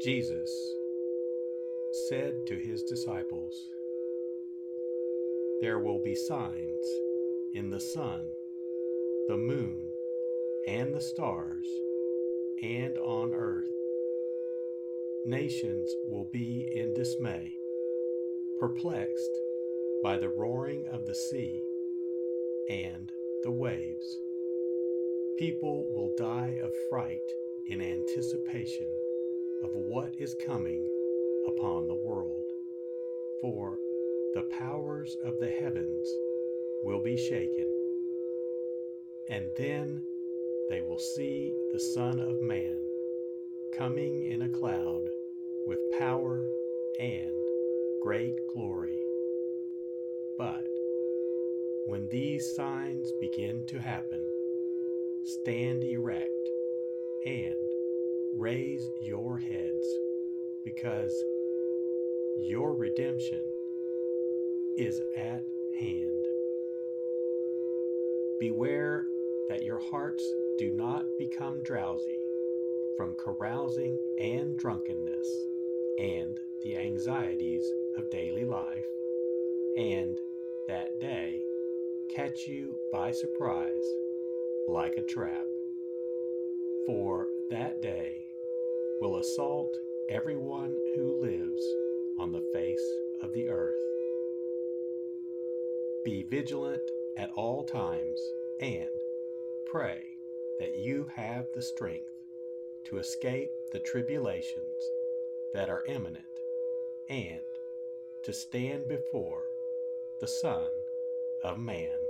Jesus said to his disciples, There will be signs in the sun, the moon, and the stars, and on earth. Nations will be in dismay, perplexed by the roaring of the sea and the waves. People will die of fright in anticipation of what is coming upon the world. For the powers of the heavens will be shaken, and then they will see the Son of Man coming in a cloud with power and great glory. But when these signs begin to happen, stand erect and raise your heads because your redemption is at hand. Beware that your hearts do not become drowsy from carousing and drunkenness and the anxieties of daily life, and that day catch you by surprise like a trap. For that day will assault everyone who lives on the face of the earth. Be vigilant at all times and pray that you have the strength to escape the tribulations that are imminent and to stand before the Son of Man.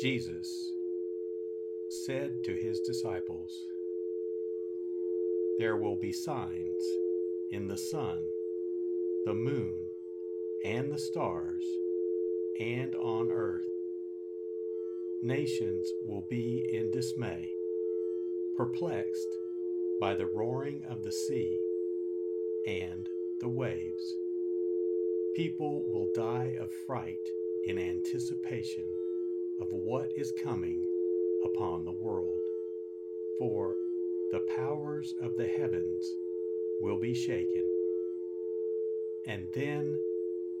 Jesus said to his disciples, There will be signs in the sun, the moon, and the stars, and on earth. Nations will be in dismay, perplexed by the roaring of the sea and the waves. People will die of fright in anticipation of what is coming upon the world, for the powers of the heavens will be shaken, and then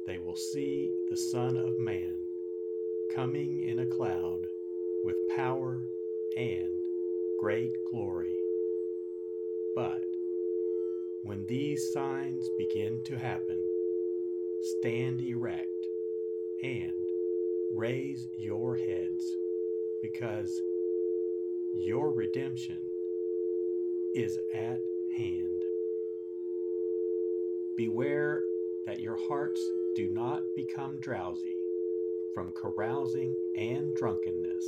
they will see the Son of Man coming in a cloud with power and great glory. But when these signs begin to happen, stand erect and raise your heads because your redemption is at hand. Beware that your hearts do not become drowsy from carousing and drunkenness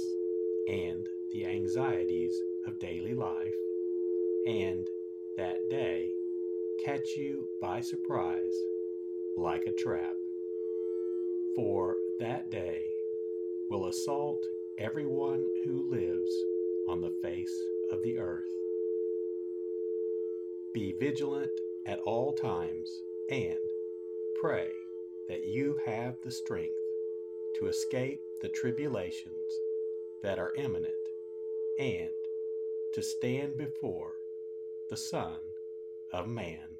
and the anxieties of daily life, and that day catch you by surprise like a trap. For that day will assault everyone who lives on the face of the earth. Be vigilant at all times and pray that you have the strength to escape the tribulations that are imminent and to stand before the Son of Man.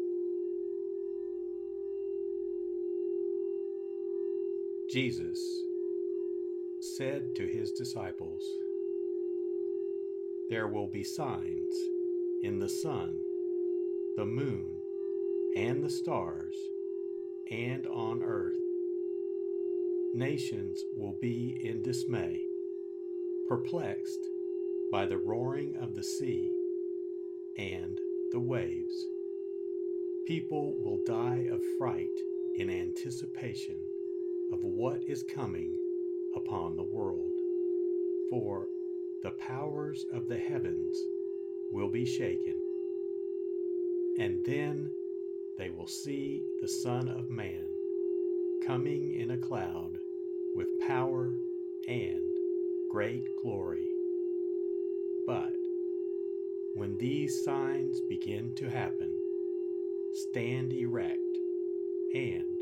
Jesus said to his disciples, There will be signs in the sun, the moon, and the stars, and on earth. Nations will be in dismay, perplexed by the roaring of the sea and the waves. People will die of fright in anticipation of what is coming upon the world. For the powers of the heavens will be shaken, and then they will see the Son of Man coming in a cloud with power and great glory. But when these signs begin to happen, stand erect and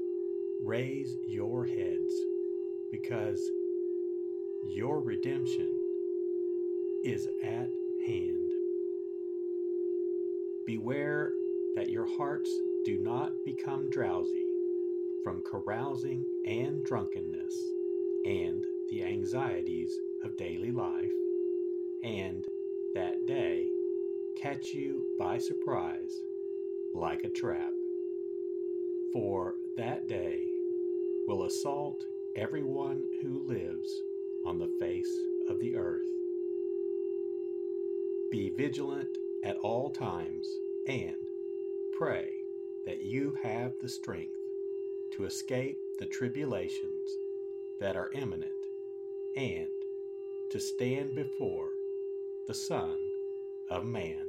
raise your heads, because your redemption is at hand. Beware that your hearts do not become drowsy from carousing and drunkenness and the anxieties of daily life, and that day catch you by surprise like a trap. For that day will assault everyone who lives on the face of the earth. Be vigilant at all times and pray that you have the strength to escape the tribulations that are imminent and to stand before the Son of Man.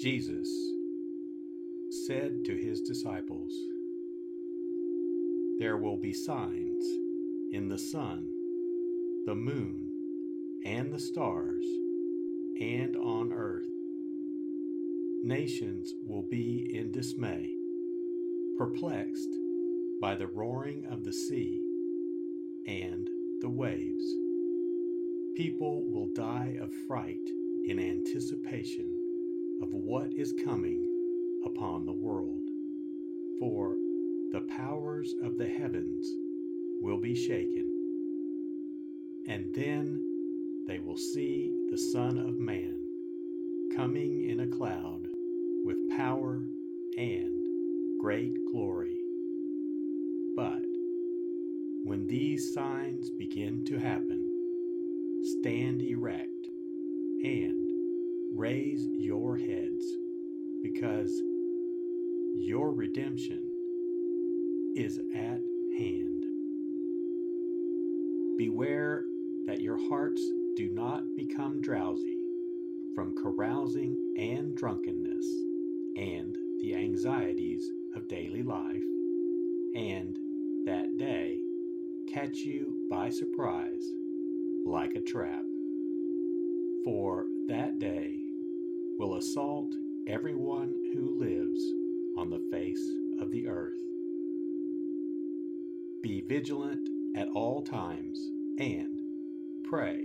Jesus said to his disciples, There will be signs in the sun, the moon, and the stars, and on earth. Nations will be in dismay, perplexed by the roaring of the sea and the waves. People will die of fright in anticipation of what is coming upon the world. For the powers of the heavens will be shaken, and then they will see the Son of Man coming in a cloud with power and great glory. But when these signs begin to happen, stand erect and Raise your heads, because your redemption is at hand. Beware that your hearts do not become drowsy from carousing and drunkenness and the anxieties of daily life, and that day catch you by surprise like a trap. For that day will assault everyone who lives on the face of the earth. Be vigilant at all times and pray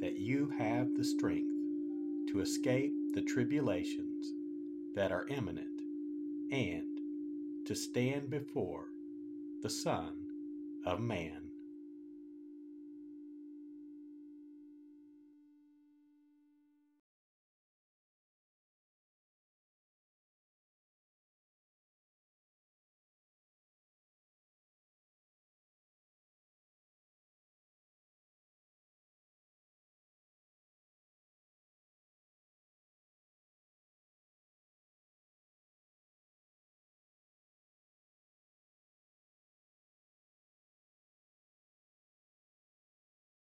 that you have the strength to escape the tribulations that are imminent and to stand before the Son of man.